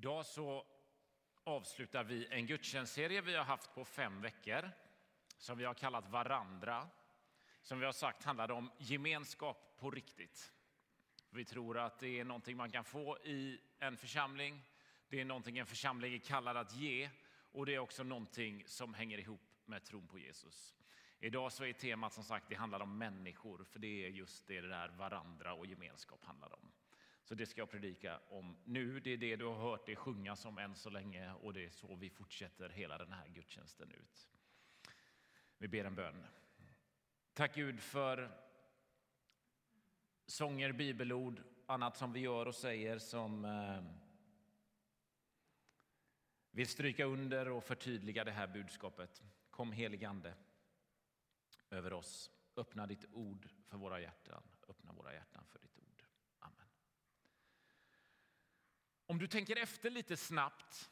Idag så avslutar vi en gudstjänstserie vi har haft på fem veckor som vi har kallat Varandra. Som vi har sagt handlar om gemenskap på riktigt. Vi tror att det är någonting man kan få i en församling. Det är någonting en församling är kallad att ge och det är också någonting som hänger ihop med tron på Jesus. Idag så är temat som sagt det handlar om människor, för det är just det där varandra och gemenskap handlar om. Så det ska jag predika om nu. Det är det du har hört det sjungas om än så länge och det är så vi fortsätter hela den här gudstjänsten ut. Vi ber en bön. Tack Gud för sånger, bibelord, annat som vi gör och säger som eh, vill stryka under och förtydliga det här budskapet. Kom helig Ande över oss. Öppna ditt ord för våra hjärtan. Öppna våra hjärtan för ditt ord. Amen. Om du tänker efter lite snabbt.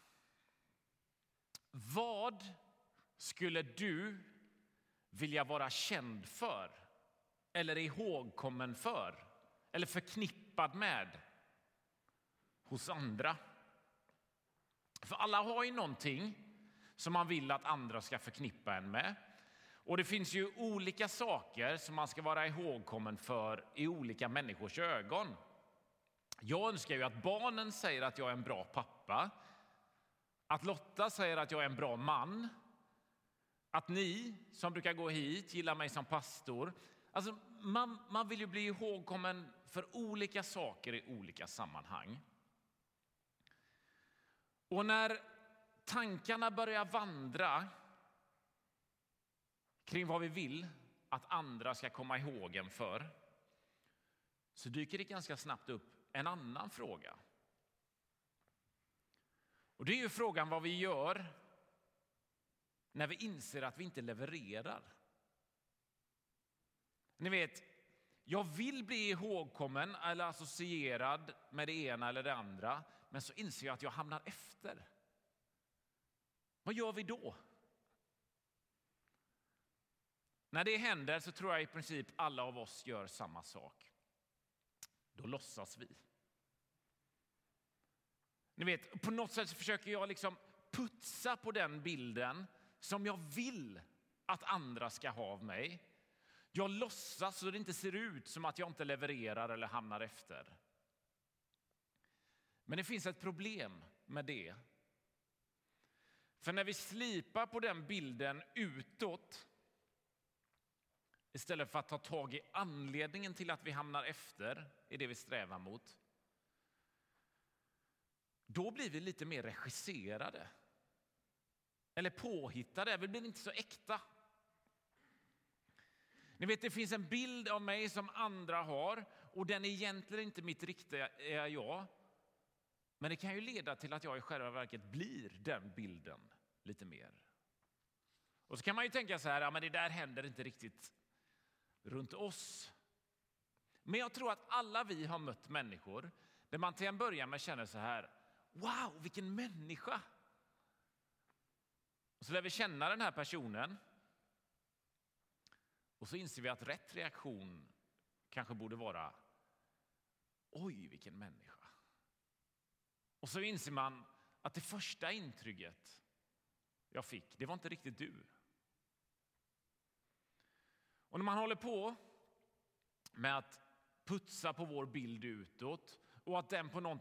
Vad skulle du vilja vara känd för? Eller ihågkommen för? Eller förknippad med? Hos andra? För alla har ju någonting som man vill att andra ska förknippa en med. Och det finns ju olika saker som man ska vara ihågkommen för i olika människors ögon. Jag önskar ju att barnen säger att jag är en bra pappa, att Lotta säger att jag är en bra man, att ni som brukar gå hit gillar mig som pastor. Alltså, man, man vill ju bli ihågkommen för olika saker i olika sammanhang. Och när tankarna börjar vandra kring vad vi vill att andra ska komma ihåg en för så dyker det ganska snabbt upp en annan fråga. Och Det är ju frågan vad vi gör när vi inser att vi inte levererar. Ni vet, jag vill bli ihågkommen eller associerad med det ena eller det andra men så inser jag att jag hamnar efter. Vad gör vi då? När det händer så tror jag i princip alla av oss gör samma sak. Då låtsas vi. Ni vet, på något sätt försöker jag liksom putsa på den bilden som jag vill att andra ska ha av mig. Jag låtsas så det inte ser ut som att jag inte levererar eller hamnar efter. Men det finns ett problem med det. För när vi slipar på den bilden utåt istället för att ta tag i anledningen till att vi hamnar efter i det vi strävar mot då blir vi lite mer regisserade. Eller påhittade. Vi blir inte så äkta. Ni vet, det finns en bild av mig som andra har och den är egentligen inte mitt riktiga jag. Men det kan ju leda till att jag i själva verket blir den bilden lite mer. Och så kan man ju tänka så här, ja, men det där händer inte riktigt runt oss. Men jag tror att alla vi har mött människor där man till en början med känner så här, wow, vilken människa! Och så lär vi känna den här personen. Och så inser vi att rätt reaktion kanske borde vara, oj, vilken människa. Och så inser man att det första intrycket jag fick, det var inte riktigt du. Och när man håller på med att putsa på vår bild utåt och att den på,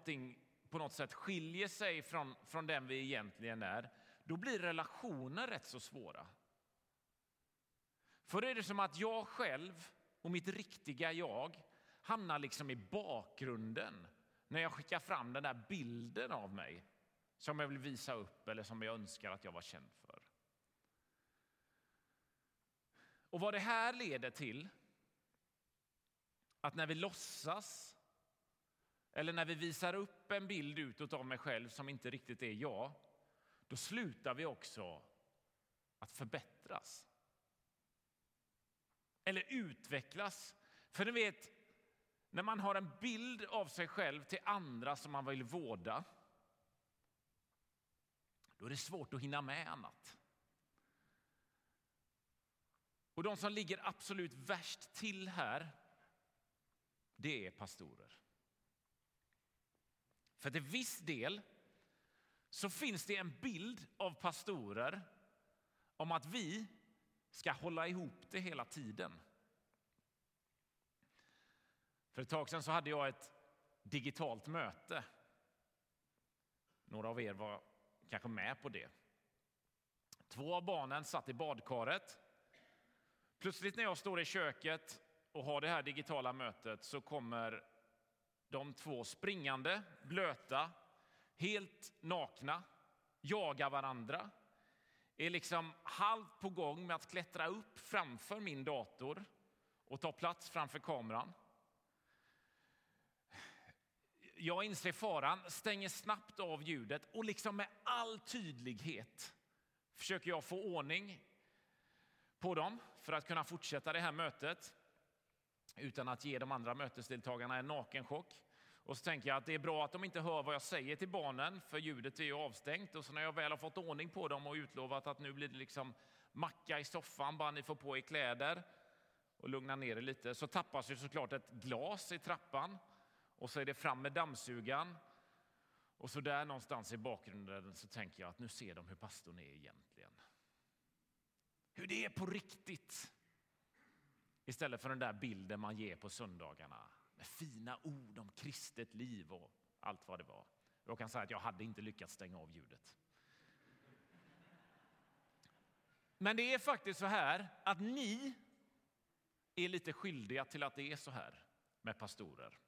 på något sätt skiljer sig från, från den vi egentligen är, då blir relationer rätt så svåra. För är det som att jag själv och mitt riktiga jag hamnar liksom i bakgrunden när jag skickar fram den där bilden av mig som jag vill visa upp eller som jag önskar att jag var känd för. Och vad det här leder till, att när vi låtsas eller när vi visar upp en bild utåt av mig själv som inte riktigt är jag, då slutar vi också att förbättras. Eller utvecklas. För ni vet, när man har en bild av sig själv till andra som man vill vårda, då är det svårt att hinna med annat. Och de som ligger absolut värst till här, det är pastorer. För till viss del så finns det en bild av pastorer om att vi ska hålla ihop det hela tiden. För ett tag sedan så hade jag ett digitalt möte. Några av er var kanske med på det. Två av barnen satt i badkaret. Plötsligt när jag står i köket och har det här digitala mötet så kommer de två springande, blöta, helt nakna, jagar varandra är liksom halvt på gång med att klättra upp framför min dator och ta plats framför kameran. Jag inser faran, stänger snabbt av ljudet och liksom med all tydlighet försöker jag få ordning på dem för att kunna fortsätta det här mötet utan att ge de andra mötesdeltagarna en nakenchock. Och så tänker jag att det är bra att de inte hör vad jag säger till barnen, för ljudet är ju avstängt. Och så när jag väl har fått ordning på dem och utlovat att nu blir det liksom macka i soffan, bara ni får på er kläder och lugna ner er lite, så tappas ju såklart ett glas i trappan. Och så är det fram med dammsugaren. Och så där någonstans i bakgrunden så tänker jag att nu ser de hur pastorn är egentligen. Hur det är på riktigt. Istället för den där bilden man ger på söndagarna med fina ord om kristet liv och allt vad det var. Jag kan säga att jag hade inte lyckats stänga av ljudet. Men det är faktiskt så här att ni är lite skyldiga till att det är så här med pastorer.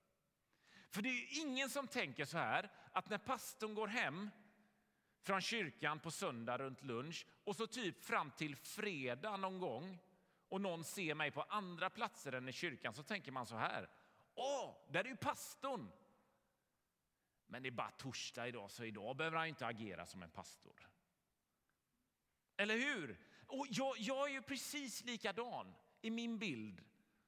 För det är ingen som tänker så här att när pastorn går hem från kyrkan på söndag runt lunch och så typ fram till fredag någon gång och någon ser mig på andra platser än i kyrkan så tänker man så här. Åh, där är ju pastorn! Men det är bara torsdag idag, så idag behöver han inte agera som en pastor. Eller hur? Och jag, jag är ju precis likadan i min bild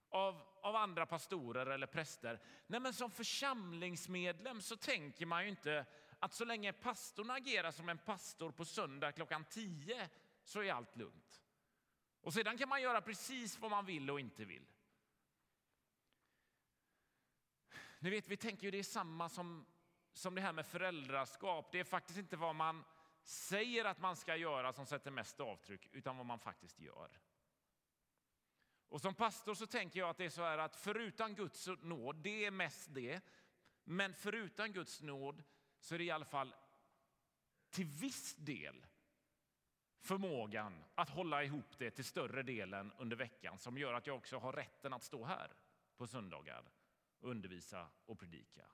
av, av andra pastorer eller präster. Nej, men som församlingsmedlem så tänker man ju inte att så länge pastorn agerar som en pastor på söndag klockan 10 så är allt lugnt. Och sedan kan man göra precis vad man vill och inte vill. Ni vet, vi tänker ju det är samma som, som det här med föräldraskap. Det är faktiskt inte vad man säger att man ska göra som sätter mest avtryck, utan vad man faktiskt gör. Och som pastor så tänker jag att det är så här att förutan Guds nåd, det är mest det, men förutan Guds nåd så är det i alla fall till viss del förmågan att hålla ihop det till större delen under veckan som gör att jag också har rätten att stå här på söndagar och undervisa och predika.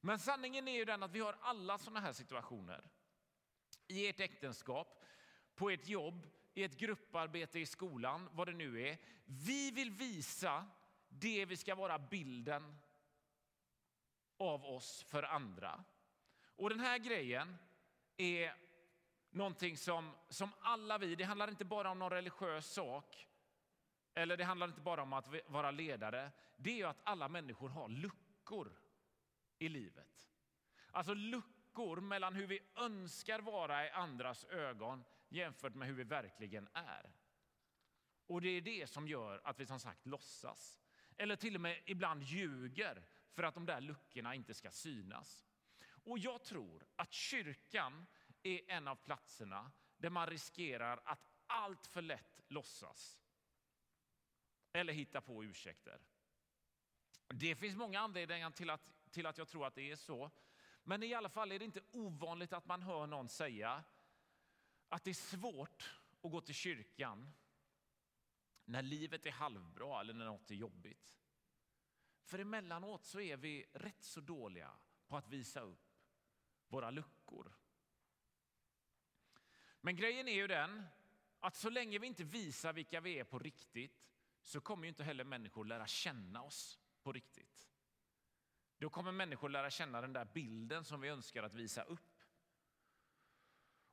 Men sanningen är ju den att vi har alla sådana här situationer. I ert äktenskap, på ert jobb, i ett grupparbete i skolan, vad det nu är. Vi vill visa det vi ska vara bilden av oss för andra. Och den här grejen är någonting som, som alla vi, det handlar inte bara om någon religiös sak, eller det handlar inte bara om att vara ledare. Det är att alla människor har luckor i livet. Alltså luckor mellan hur vi önskar vara i andras ögon jämfört med hur vi verkligen är. Och det är det som gör att vi som sagt låtsas. Eller till och med ibland ljuger för att de där luckorna inte ska synas. Och jag tror att kyrkan är en av platserna där man riskerar att allt för lätt låtsas eller hitta på ursäkter. Det finns många anledningar till att, till att jag tror att det är så. Men i alla fall är det inte ovanligt att man hör någon säga att det är svårt att gå till kyrkan när livet är halvbra eller när något är jobbigt. För emellanåt så är vi rätt så dåliga på att visa upp våra luckor. Men grejen är ju den att så länge vi inte visar vilka vi är på riktigt så kommer ju inte heller människor lära känna oss på riktigt. Då kommer människor lära känna den där bilden som vi önskar att visa upp.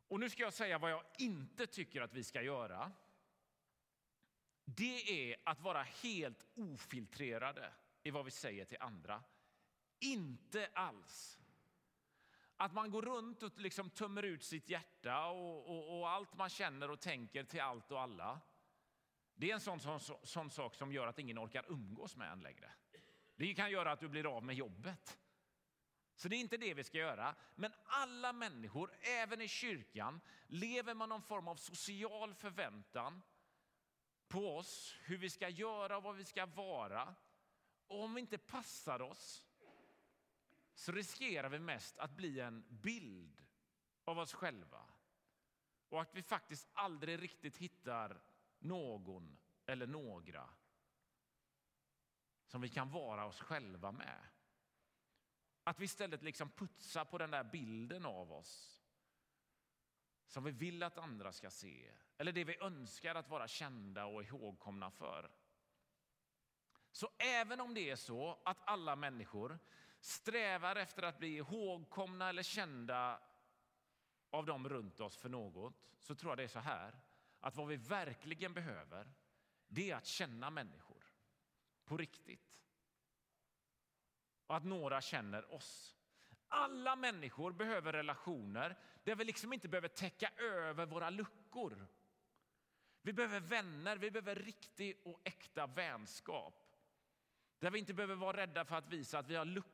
Och nu ska jag säga vad jag inte tycker att vi ska göra. Det är att vara helt ofiltrerade i vad vi säger till andra. Inte alls. Att man går runt och liksom tömmer ut sitt hjärta och, och, och allt man känner och tänker till allt och alla. Det är en sån, sån, sån sak som gör att ingen orkar umgås med en längre. Det kan göra att du blir av med jobbet. Så det är inte det vi ska göra. Men alla människor, även i kyrkan, lever med någon form av social förväntan på oss, hur vi ska göra och vad vi ska vara. Och om vi inte passar oss så riskerar vi mest att bli en bild av oss själva och att vi faktiskt aldrig riktigt hittar någon eller några som vi kan vara oss själva med. Att vi istället liksom putsar på den där bilden av oss som vi vill att andra ska se eller det vi önskar att vara kända och ihågkomna för. Så även om det är så att alla människor strävar efter att bli ihågkomna eller kända av dem runt oss för något så tror jag det är så här att vad vi verkligen behöver det är att känna människor på riktigt. Och att några känner oss. Alla människor behöver relationer där vi liksom inte behöver täcka över våra luckor. Vi behöver vänner, vi behöver riktig och äkta vänskap. Där vi inte behöver vara rädda för att visa att vi har luckor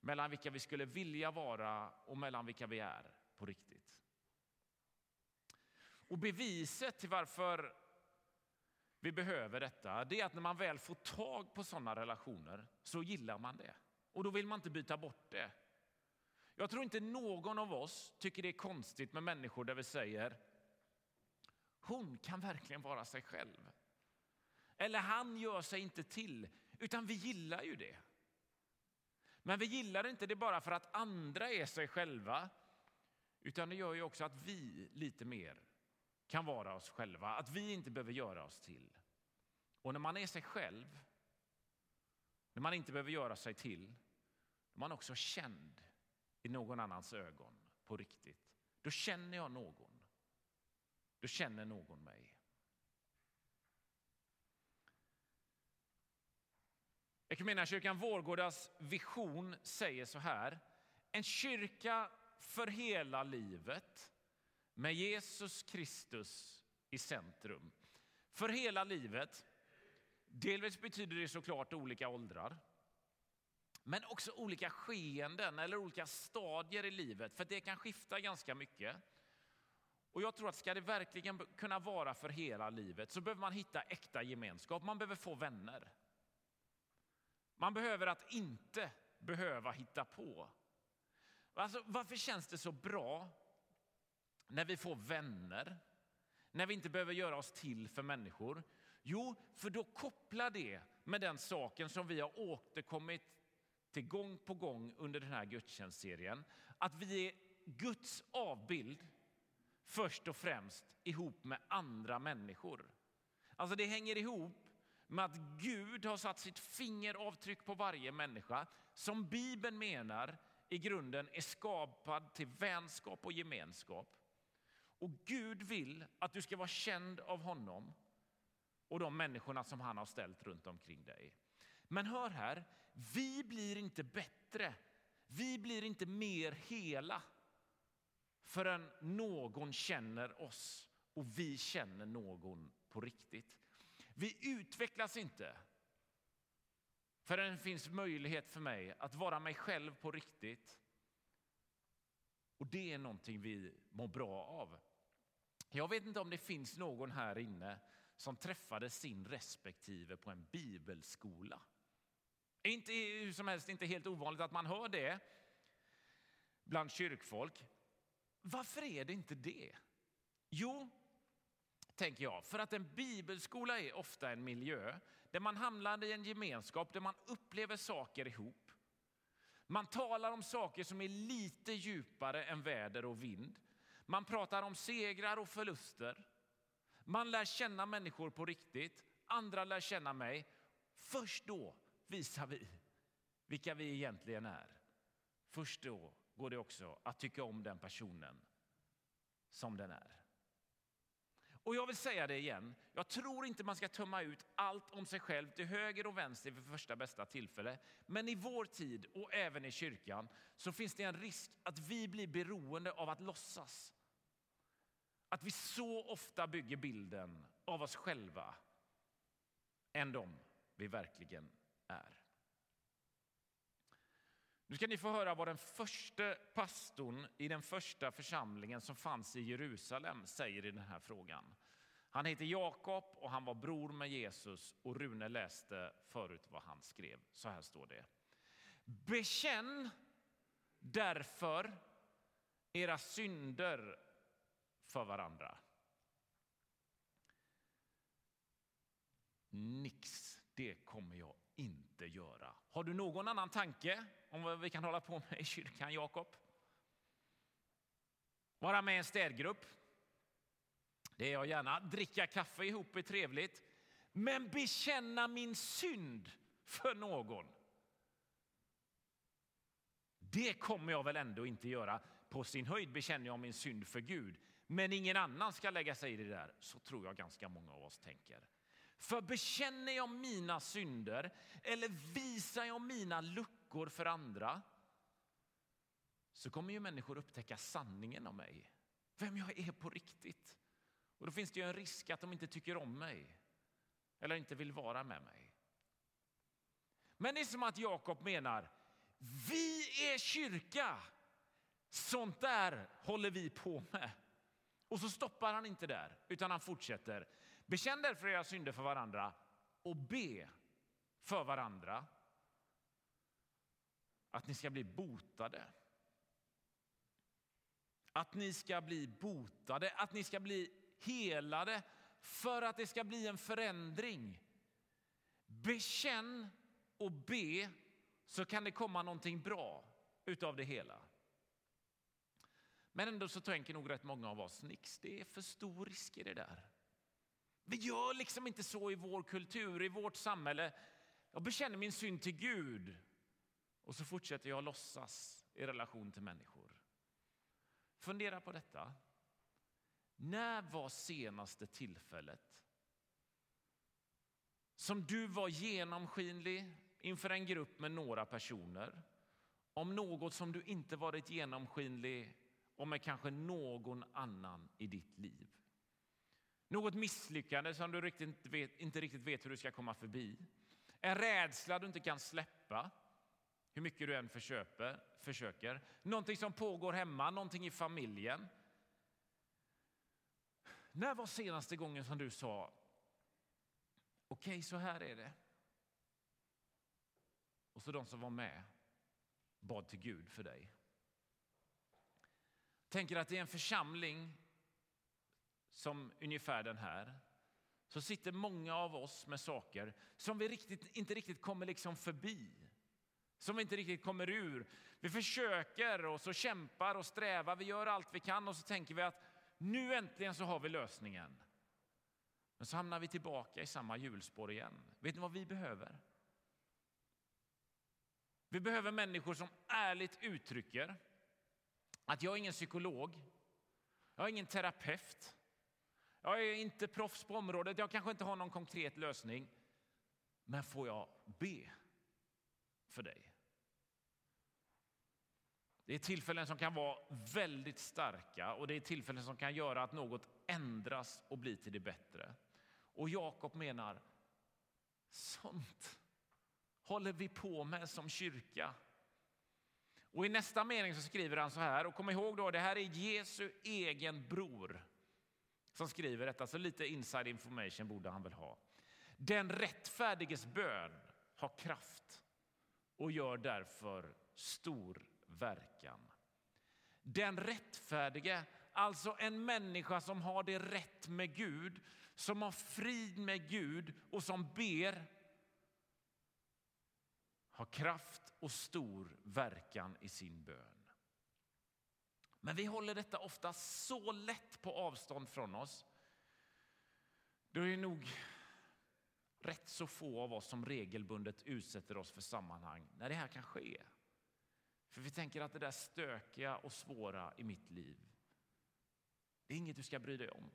mellan vilka vi skulle vilja vara och mellan vilka vi är på riktigt. Och beviset till varför vi behöver detta det är att när man väl får tag på sådana relationer så gillar man det. Och då vill man inte byta bort det. Jag tror inte någon av oss tycker det är konstigt med människor där vi säger hon kan verkligen vara sig själv. Eller han gör sig inte till, utan vi gillar ju det. Men vi gillar inte det bara för att andra är sig själva, utan det gör ju också att vi lite mer kan vara oss själva, att vi inte behöver göra oss till. Och när man är sig själv, när man inte behöver göra sig till, då är man också känd i någon annans ögon på riktigt. Då känner jag någon. Då känner någon mig. Equmeniakyrkan Vårgårdas vision säger så här. En kyrka för hela livet med Jesus Kristus i centrum. För hela livet. Delvis betyder det såklart olika åldrar. Men också olika skeenden eller olika stadier i livet, för det kan skifta ganska mycket. Och jag tror att ska det verkligen kunna vara för hela livet så behöver man hitta äkta gemenskap. Man behöver få vänner. Man behöver att inte behöva hitta på. Alltså, varför känns det så bra när vi får vänner, när vi inte behöver göra oss till för människor? Jo, för då kopplar det med den saken som vi har återkommit till gång på gång under den här gudstjänstserien. Att vi är Guds avbild först och främst ihop med andra människor. Alltså det hänger ihop med att Gud har satt sitt fingeravtryck på varje människa som Bibeln menar i grunden är skapad till vänskap och gemenskap. Och Gud vill att du ska vara känd av honom och de människorna som han har ställt runt omkring dig. Men hör här, vi blir inte bättre, vi blir inte mer hela förrän någon känner oss och vi känner någon på riktigt. Vi utvecklas inte förrän det finns möjlighet för mig att vara mig själv på riktigt. Och det är någonting vi mår bra av. Jag vet inte om det finns någon här inne som träffade sin respektive på en bibelskola. Inte hur som helst inte helt ovanligt att man hör det bland kyrkfolk. Varför är det inte det? Jo, tänker jag. För att en bibelskola är ofta en miljö där man hamnar i en gemenskap där man upplever saker ihop. Man talar om saker som är lite djupare än väder och vind. Man pratar om segrar och förluster. Man lär känna människor på riktigt. Andra lär känna mig. Först då visar vi vilka vi egentligen är. Först då går det också att tycka om den personen som den är. Och jag vill säga det igen, jag tror inte man ska tömma ut allt om sig själv till höger och vänster vid första bästa tillfälle. Men i vår tid och även i kyrkan så finns det en risk att vi blir beroende av att låtsas. Att vi så ofta bygger bilden av oss själva än de vi verkligen är. Nu ska ni få höra vad den första pastorn i den första församlingen som fanns i Jerusalem säger i den här frågan. Han heter Jakob och han var bror med Jesus och Rune läste förut vad han skrev. Så här står det. Bekänn därför era synder för varandra. Nix, det kommer jag inte göra. Har du någon annan tanke om vad vi kan hålla på med i kyrkan, Jakob? Vara med i en städgrupp? Det är jag gärna. Dricka kaffe ihop är trevligt. Men bekänna min synd för någon? Det kommer jag väl ändå inte göra. På sin höjd bekänner jag min synd för Gud. Men ingen annan ska lägga sig i det där. Så tror jag ganska många av oss tänker. För bekänner jag mina synder eller visar jag mina luckor för andra så kommer ju människor upptäcka sanningen om mig, vem jag är på riktigt. Och Då finns det ju en risk att de inte tycker om mig eller inte vill vara med mig. Men det är som att Jakob menar, vi är kyrka. Sånt där håller vi på med. Och så stoppar han inte där, utan han fortsätter. Bekänn därför era synder för varandra och be för varandra att ni ska bli botade. Att ni ska bli botade, att ni ska bli helade för att det ska bli en förändring. Bekänn och be så kan det komma någonting bra utav det hela. Men ändå så tänker nog rätt många av oss, nix, det är för stor risk i det där. Vi gör liksom inte så i vår kultur, i vårt samhälle. Jag bekänner min synd till Gud och så fortsätter jag låtsas i relation till människor. Fundera på detta. När var senaste tillfället som du var genomskinlig inför en grupp med några personer om något som du inte varit genomskinlig om med kanske någon annan i ditt liv? Något misslyckande som du riktigt vet, inte riktigt vet hur du ska komma förbi. En rädsla du inte kan släppa, hur mycket du än försöker. försöker. Någonting som pågår hemma, någonting i familjen. När var senaste gången som du sa okej, okay, så här är det? Och så de som var med bad till Gud för dig. Tänker att i en församling som ungefär den här så sitter många av oss med saker som vi riktigt, inte riktigt kommer liksom förbi. Som vi inte riktigt kommer ur. Vi försöker och så kämpar och strävar, vi gör allt vi kan och så tänker vi att nu äntligen så har vi lösningen. Men så hamnar vi tillbaka i samma hjulspår igen. Vet ni vad vi behöver? Vi behöver människor som ärligt uttrycker att jag är ingen psykolog, jag är ingen terapeut, jag är inte proffs på området, jag kanske inte har någon konkret lösning. Men får jag be för dig? Det är tillfällen som kan vara väldigt starka och det är tillfällen som kan göra att något ändras och blir till det bättre. Och Jakob menar, sånt håller vi på med som kyrka. Och i nästa mening så skriver han så här, och kom ihåg då, det här är Jesu egen bror som skriver detta, så lite inside information borde han väl ha. Den rättfärdiges bön har kraft och gör därför stor verkan. Den rättfärdige, alltså en människa som har det rätt med Gud, som har frid med Gud och som ber har kraft och stor verkan i sin bön. Men vi håller detta ofta så lätt på avstånd från oss. Det är nog rätt så få av oss som regelbundet utsätter oss för sammanhang när det här kan ske. För vi tänker att det där stökiga och svåra i mitt liv, det är inget du ska bry dig om.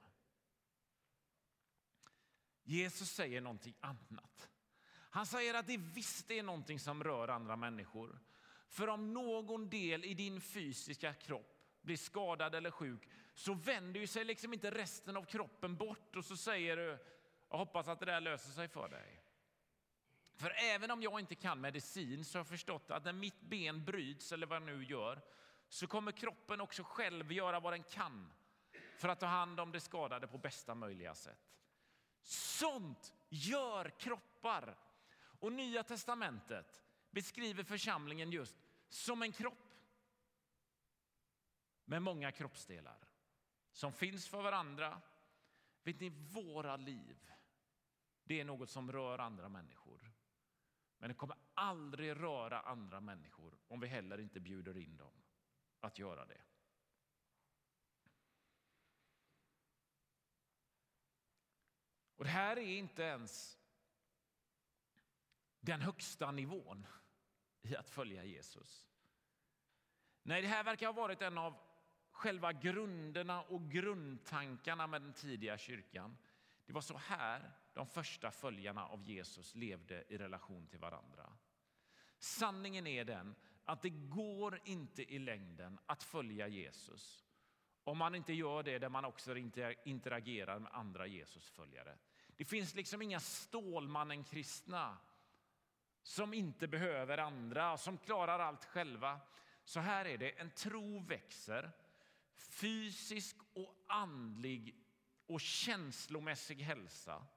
Jesus säger någonting annat. Han säger att det visst är någonting som rör andra människor. För om någon del i din fysiska kropp blir skadad eller sjuk så vänder ju sig liksom inte resten av kroppen bort och så säger du jag hoppas att det där löser sig för dig. För även om jag inte kan medicin så har jag förstått att när mitt ben bryts eller vad jag nu gör så kommer kroppen också själv göra vad den kan för att ta hand om det skadade på bästa möjliga sätt. Sånt gör kroppar. Och Nya testamentet beskriver församlingen just som en kropp med många kroppsdelar som finns för varandra. Vet ni, våra liv, det är något som rör andra människor. Men det kommer aldrig röra andra människor om vi heller inte bjuder in dem att göra det. Och det här är inte ens den högsta nivån i att följa Jesus. Nej, det här verkar ha varit en av själva grunderna och grundtankarna med den tidiga kyrkan. Det var så här de första följarna av Jesus levde i relation till varandra. Sanningen är den att det går inte i längden att följa Jesus om man inte gör det där man också interagerar med andra Jesusföljare. Det finns liksom inga Stålmannen-kristna som inte behöver andra, som klarar allt själva. Så här är det, en tro växer. Fysisk och andlig och känslomässig hälsa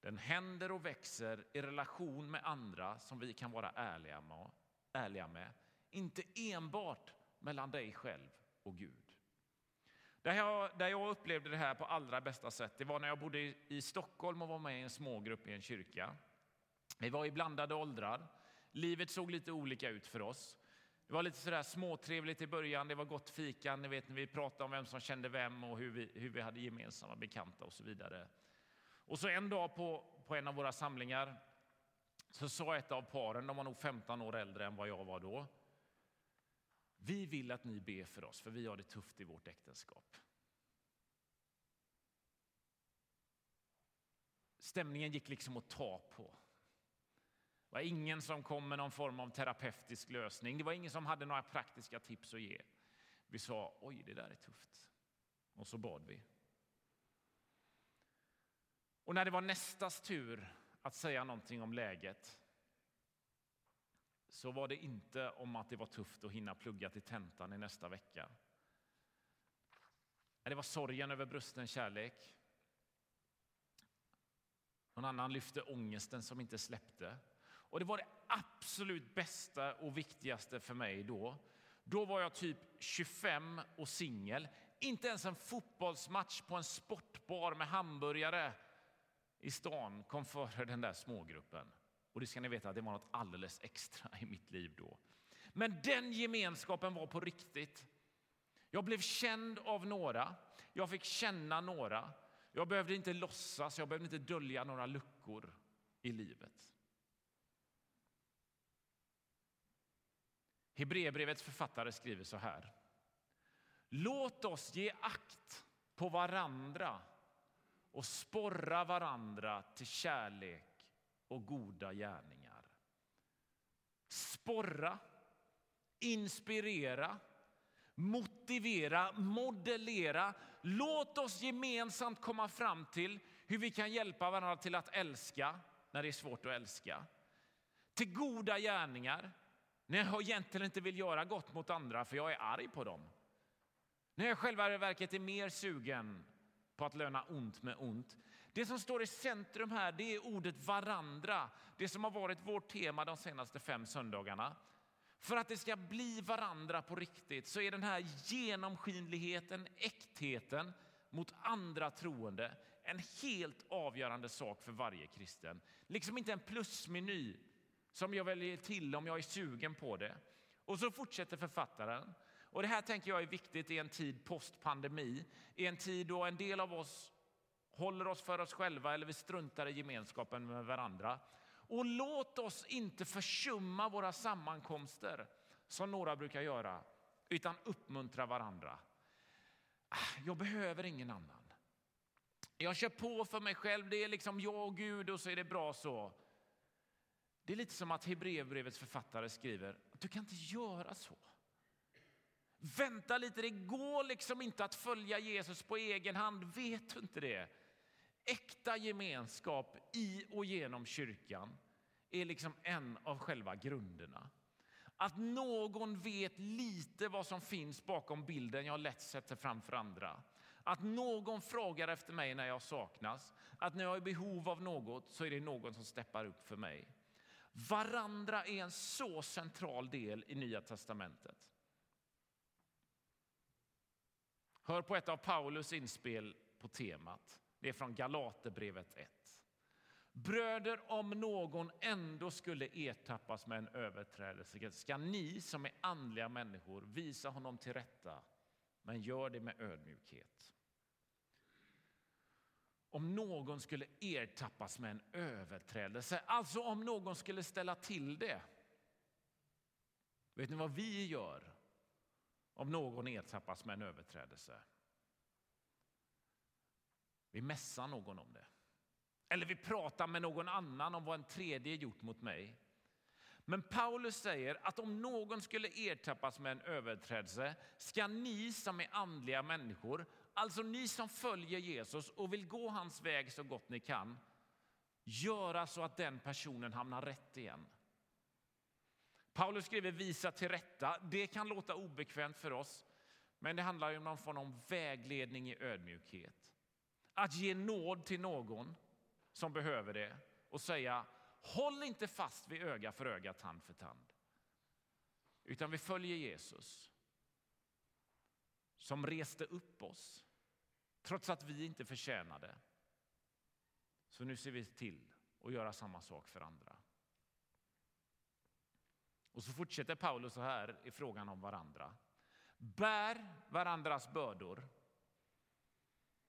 den händer och växer i relation med andra som vi kan vara ärliga med, ärliga med. Inte enbart mellan dig själv och Gud. Där jag, där jag upplevde det här på allra bästa sätt det var när jag bodde i, Stockholm och var med i en smågrupp i en kyrka. Vi var i blandade åldrar. Livet såg lite olika ut för oss. Det var lite sådär småtrevligt i början, det var gott fika, ni vet när vi pratade om vem som kände vem och hur vi, hur vi hade gemensamma bekanta och så vidare. Och så en dag på, på en av våra samlingar så sa ett av paren, de var nog 15 år äldre än vad jag var då. Vi vill att ni ber för oss, för vi har det tufft i vårt äktenskap. Stämningen gick liksom att ta på. Det var ingen som kom med någon form av terapeutisk lösning. Det var ingen som hade några praktiska tips att ge. Vi sa oj, det där är tufft. Och så bad vi. Och när det var nästas tur att säga någonting om läget så var det inte om att det var tufft att hinna plugga till tentan i nästa vecka. Det var sorgen över brusten kärlek. Någon annan lyfte ångesten som inte släppte. Och det var det absolut bästa och viktigaste för mig då. Då var jag typ 25 och singel. Inte ens en fotbollsmatch på en sportbar med hamburgare i stan kom före den där smågruppen. Och det ska ni veta, det var något alldeles extra i mitt liv då. Men den gemenskapen var på riktigt. Jag blev känd av några, jag fick känna några. Jag behövde inte låtsas, jag behövde inte dölja några luckor i livet. Hebreerbrevets författare skriver så här. Låt oss ge akt på varandra och sporra varandra till kärlek och goda gärningar. Sporra, inspirera, motivera, modellera. Låt oss gemensamt komma fram till hur vi kan hjälpa varandra till att älska när det är svårt att älska. Till goda gärningar när jag egentligen inte vill göra gott mot andra för jag är arg på dem. När jag själva verket är mer sugen på att löna ont med ont. Det som står i centrum här det är ordet varandra, det som har varit vårt tema de senaste fem söndagarna. För att det ska bli varandra på riktigt så är den här genomskinligheten, äktheten mot andra troende en helt avgörande sak för varje kristen. Liksom inte en plusmeny som jag väljer till om jag är sugen på det. Och så fortsätter författaren. Och Det här tänker jag är viktigt i en tid postpandemi, i en tid då en del av oss håller oss för oss själva eller vi struntar i gemenskapen med varandra. Och låt oss inte försumma våra sammankomster som några brukar göra, utan uppmuntra varandra. Ah, jag behöver ingen annan. Jag kör på för mig själv, det är liksom jag och Gud och så är det bra så. Det är lite som att Hebreerbrevets författare skriver, du kan inte göra så. Vänta lite, det går liksom inte att följa Jesus på egen hand. Vet du inte det? Äkta gemenskap i och genom kyrkan är liksom en av själva grunderna. Att någon vet lite vad som finns bakom bilden jag lätt sätter framför andra. Att någon frågar efter mig när jag saknas. Att när jag är i behov av något så är det någon som steppar upp för mig. Varandra är en så central del i Nya testamentet. Hör på ett av Paulus inspel på temat. Det är från Galaterbrevet 1. Bröder, om någon ändå skulle ertappas med en överträdelse ska ni som är andliga människor visa honom till rätta, men gör det med ödmjukhet. Om någon skulle ertappas med en överträdelse, alltså om någon skulle ställa till det. Vet ni vad vi gör om någon ertappas med en överträdelse? Vi mässar någon om det. Eller vi pratar med någon annan om vad en tredje gjort mot mig. Men Paulus säger att om någon skulle ertappas med en överträdelse ska ni som är andliga människor, alltså ni som följer Jesus och vill gå hans väg så gott ni kan, göra så att den personen hamnar rätt igen. Paulus skriver visa till rätta. Det kan låta obekvämt för oss, men det handlar om någon form av vägledning i ödmjukhet. Att ge nåd till någon som behöver det och säga håll inte fast vid öga för öga, tand för tand. Utan vi följer Jesus som reste upp oss trots att vi inte förtjänade. Så nu ser vi till att göra samma sak för andra. Och så fortsätter Paulus så här i frågan om varandra. Bär varandras bördor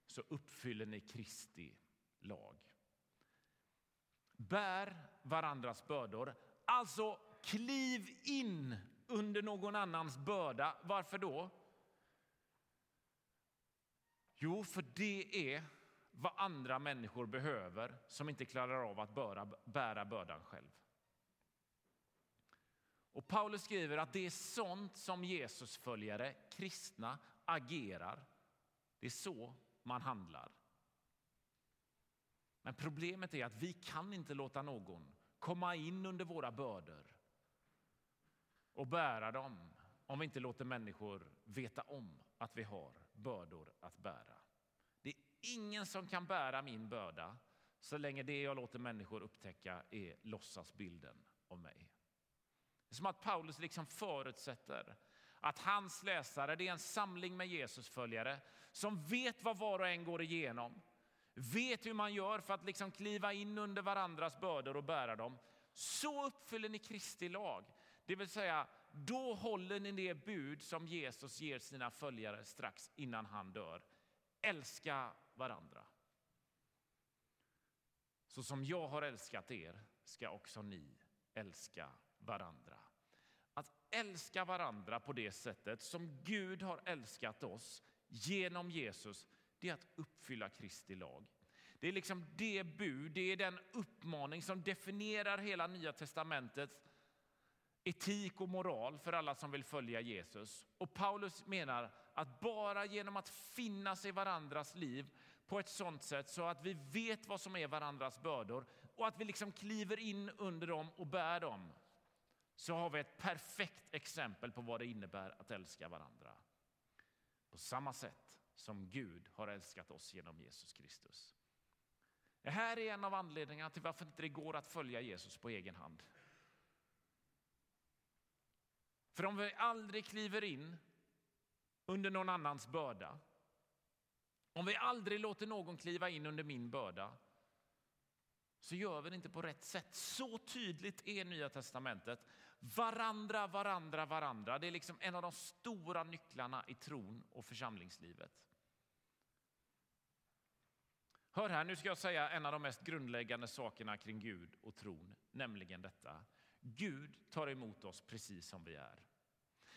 så uppfyller ni Kristi lag. Bär varandras bördor. Alltså, kliv in under någon annans börda. Varför då? Jo, för det är vad andra människor behöver som inte klarar av att bära, bära bördan själv. Och Paulus skriver att det är sånt som Jesusföljare, kristna, agerar. Det är så man handlar. Men problemet är att vi kan inte låta någon komma in under våra bördor och bära dem om vi inte låter människor veta om att vi har bördor att bära. Det är ingen som kan bära min börda så länge det jag låter människor upptäcka är låtsasbilden av mig. Det är som att Paulus liksom förutsätter att hans läsare det är en samling med Jesusföljare som vet vad var och en går igenom, vet hur man gör för att liksom kliva in under varandras bördor och bära dem. Så uppfyller ni Kristi lag. Det vill säga, då håller ni det bud som Jesus ger sina följare strax innan han dör. Älska varandra. Så som jag har älskat er ska också ni älska varandra. Att älska varandra på det sättet som Gud har älskat oss genom Jesus, det är att uppfylla Kristi lag. Det är liksom det bud, det är den uppmaning som definierar hela Nya testamentets etik och moral för alla som vill följa Jesus. Och Paulus menar att bara genom att finnas i varandras liv på ett sånt sätt så att vi vet vad som är varandras bördor och att vi liksom kliver in under dem och bär dem så har vi ett perfekt exempel på vad det innebär att älska varandra. På samma sätt som Gud har älskat oss genom Jesus Kristus. Det här är en av anledningarna till varför det inte går att följa Jesus på egen hand. För om vi aldrig kliver in under någon annans börda, om vi aldrig låter någon kliva in under min börda, så gör vi det inte på rätt sätt. Så tydligt är Nya testamentet. Varandra, varandra, varandra. Det är liksom en av de stora nycklarna i tron och församlingslivet. Hör här, nu ska jag säga en av de mest grundläggande sakerna kring Gud och tron, nämligen detta. Gud tar emot oss precis som vi är.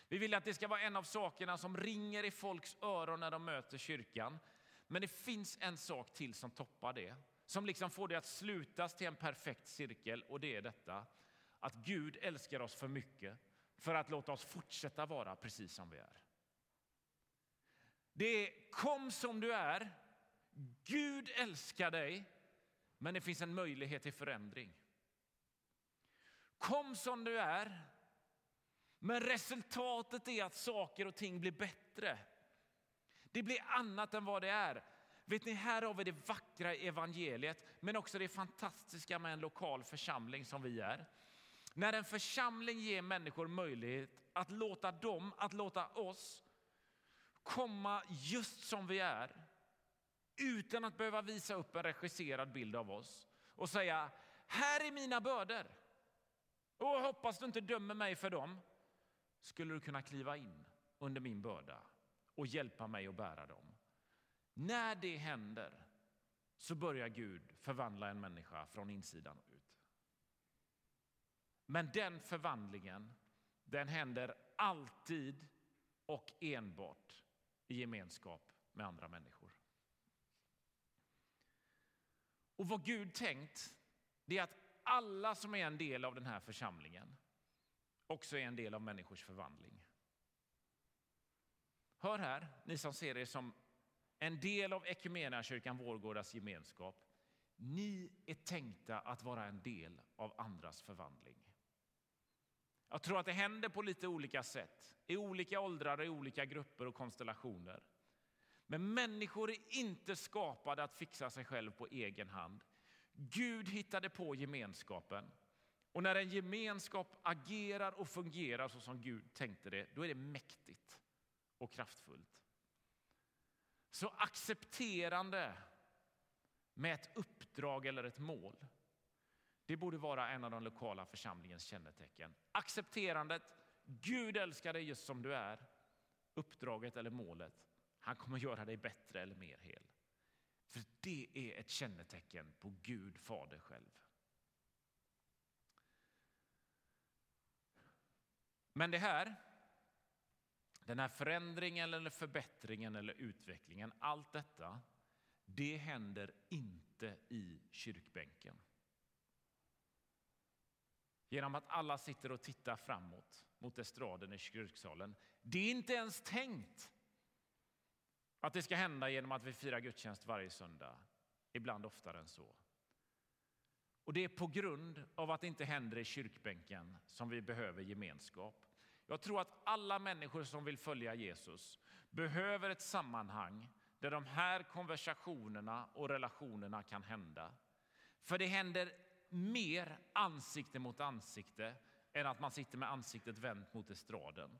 Vi vill att det ska vara en av sakerna som ringer i folks öron när de möter kyrkan. Men det finns en sak till som toppar det som liksom får det att slutas till en perfekt cirkel och det är detta att Gud älskar oss för mycket för att låta oss fortsätta vara precis som vi är. Det är kom som du är. Gud älskar dig, men det finns en möjlighet till förändring. Kom som du är. Men resultatet är att saker och ting blir bättre. Det blir annat än vad det är. Vet ni, här har vi det vackra evangeliet, men också det fantastiska med en lokal församling som vi är. När en församling ger människor möjlighet att låta dem, att låta oss komma just som vi är utan att behöva visa upp en regisserad bild av oss och säga här är mina bördor och hoppas du inte dömer mig för dem. Skulle du kunna kliva in under min börda och hjälpa mig att bära dem? När det händer så börjar Gud förvandla en människa från insidan. Men den förvandlingen den händer alltid och enbart i gemenskap med andra människor. Och vad Gud tänkt det är att alla som är en del av den här församlingen också är en del av människors förvandling. Hör här, ni som ser er som en del av kyrkan Vårgårdas gemenskap. Ni är tänkta att vara en del av andras förvandling. Jag tror att det händer på lite olika sätt, i olika åldrar, i olika grupper och konstellationer. Men människor är inte skapade att fixa sig själv på egen hand. Gud hittade på gemenskapen. Och när en gemenskap agerar och fungerar så som Gud tänkte det, då är det mäktigt och kraftfullt. Så accepterande med ett uppdrag eller ett mål, det borde vara en av de lokala församlingens kännetecken. Accepterandet, Gud älskar dig just som du är. Uppdraget eller målet, han kommer göra dig bättre eller mer hel. För det är ett kännetecken på Gud Fader själv. Men det här, den här förändringen eller förbättringen eller utvecklingen, allt detta, det händer inte i kyrkbänken. Genom att alla sitter och tittar framåt mot estraden i kyrksalen. Det är inte ens tänkt att det ska hända genom att vi firar gudstjänst varje söndag, ibland oftare än så. Och Det är på grund av att det inte händer i kyrkbänken som vi behöver gemenskap. Jag tror att alla människor som vill följa Jesus behöver ett sammanhang där de här konversationerna och relationerna kan hända. För det händer mer ansikte mot ansikte än att man sitter med ansiktet vänt mot estraden.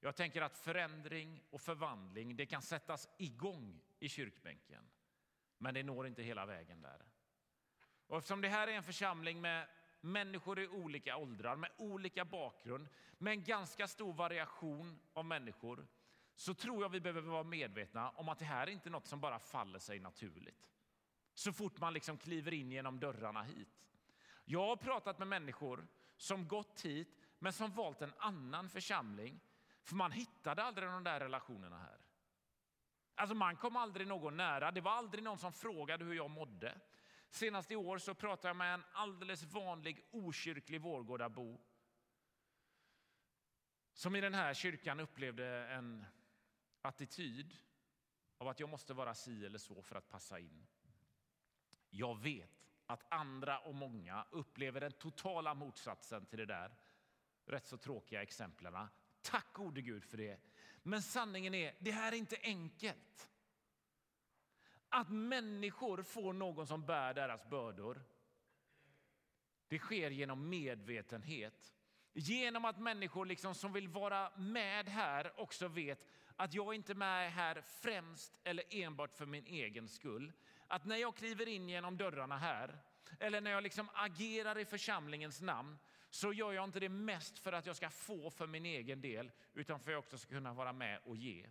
Jag tänker att förändring och förvandling det kan sättas igång i kyrkbänken, men det når inte hela vägen där. Och eftersom det här är en församling med människor i olika åldrar, med olika bakgrund, med en ganska stor variation av människor, så tror jag vi behöver vara medvetna om att det här är inte något som bara faller sig naturligt. Så fort man liksom kliver in genom dörrarna hit. Jag har pratat med människor som gått hit men som valt en annan församling för man hittade aldrig de där relationerna här. Alltså man kom aldrig någon nära. Det var aldrig någon som frågade hur jag mådde. Senast i år så pratade jag med en alldeles vanlig okyrklig Vårgårdabo som i den här kyrkan upplevde en attityd av att jag måste vara si eller så för att passa in. Jag vet att andra och många upplever den totala motsatsen till det där rätt så tråkiga exemplen. Tack gode Gud för det. Men sanningen är, det här är inte enkelt. Att människor får någon som bär deras bördor. Det sker genom medvetenhet. Genom att människor liksom som vill vara med här också vet att jag inte är med här främst eller enbart för min egen skull. Att när jag kliver in genom dörrarna här eller när jag liksom agerar i församlingens namn så gör jag inte det mest för att jag ska få för min egen del utan för att jag också ska kunna vara med och ge.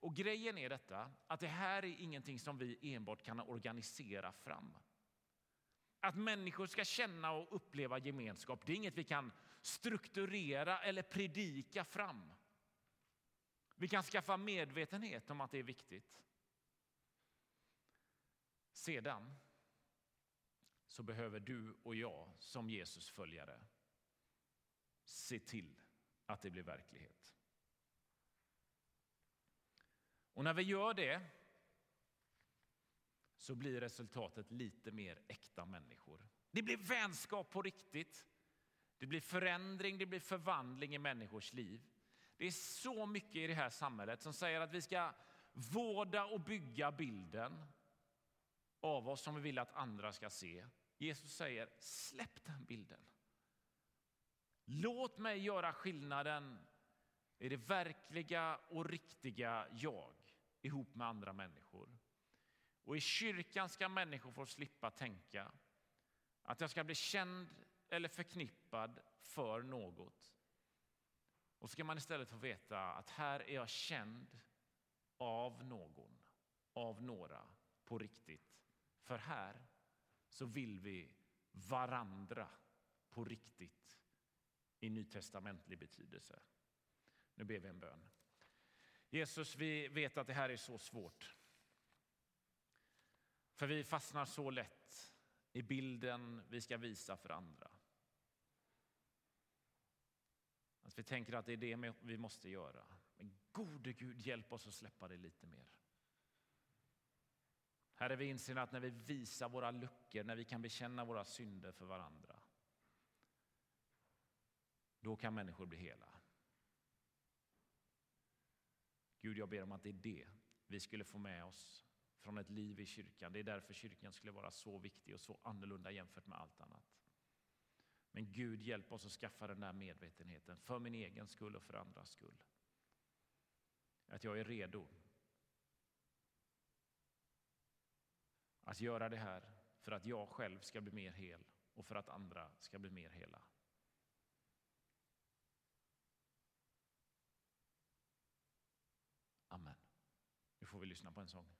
Och grejen är detta att det här är ingenting som vi enbart kan organisera fram. Att människor ska känna och uppleva gemenskap, det är inget vi kan strukturera eller predika fram. Vi kan skaffa medvetenhet om att det är viktigt. Sedan så behöver du och jag som Jesus följare se till att det blir verklighet. Och när vi gör det så blir resultatet lite mer äkta människor. Det blir vänskap på riktigt. Det blir förändring, det blir förvandling i människors liv. Det är så mycket i det här samhället som säger att vi ska vårda och bygga bilden av oss som vi vill att andra ska se. Jesus säger släpp den bilden. Låt mig göra skillnaden i det verkliga och riktiga jag ihop med andra människor. Och i kyrkan ska människor få slippa tänka att jag ska bli känd eller förknippad för något. Och ska man istället få veta att här är jag känd av någon, av några, på riktigt. För här så vill vi varandra på riktigt i nytestamentlig betydelse. Nu ber vi en bön. Jesus, vi vet att det här är så svårt. För vi fastnar så lätt i bilden vi ska visa för andra. Att vi tänker att det är det vi måste göra. Men gode Gud, hjälp oss att släppa det lite mer. Herre, vi inser att när vi visar våra luckor, när vi kan bekänna våra synder för varandra, då kan människor bli hela. Gud, jag ber om att det är det vi skulle få med oss från ett liv i kyrkan. Det är därför kyrkan skulle vara så viktig och så annorlunda jämfört med allt annat. Men Gud, hjälp oss att skaffa den där medvetenheten för min egen skull och för andras skull. Att jag är redo att göra det här för att jag själv ska bli mer hel och för att andra ska bli mer hela. Amen. Nu får vi lyssna på en sång.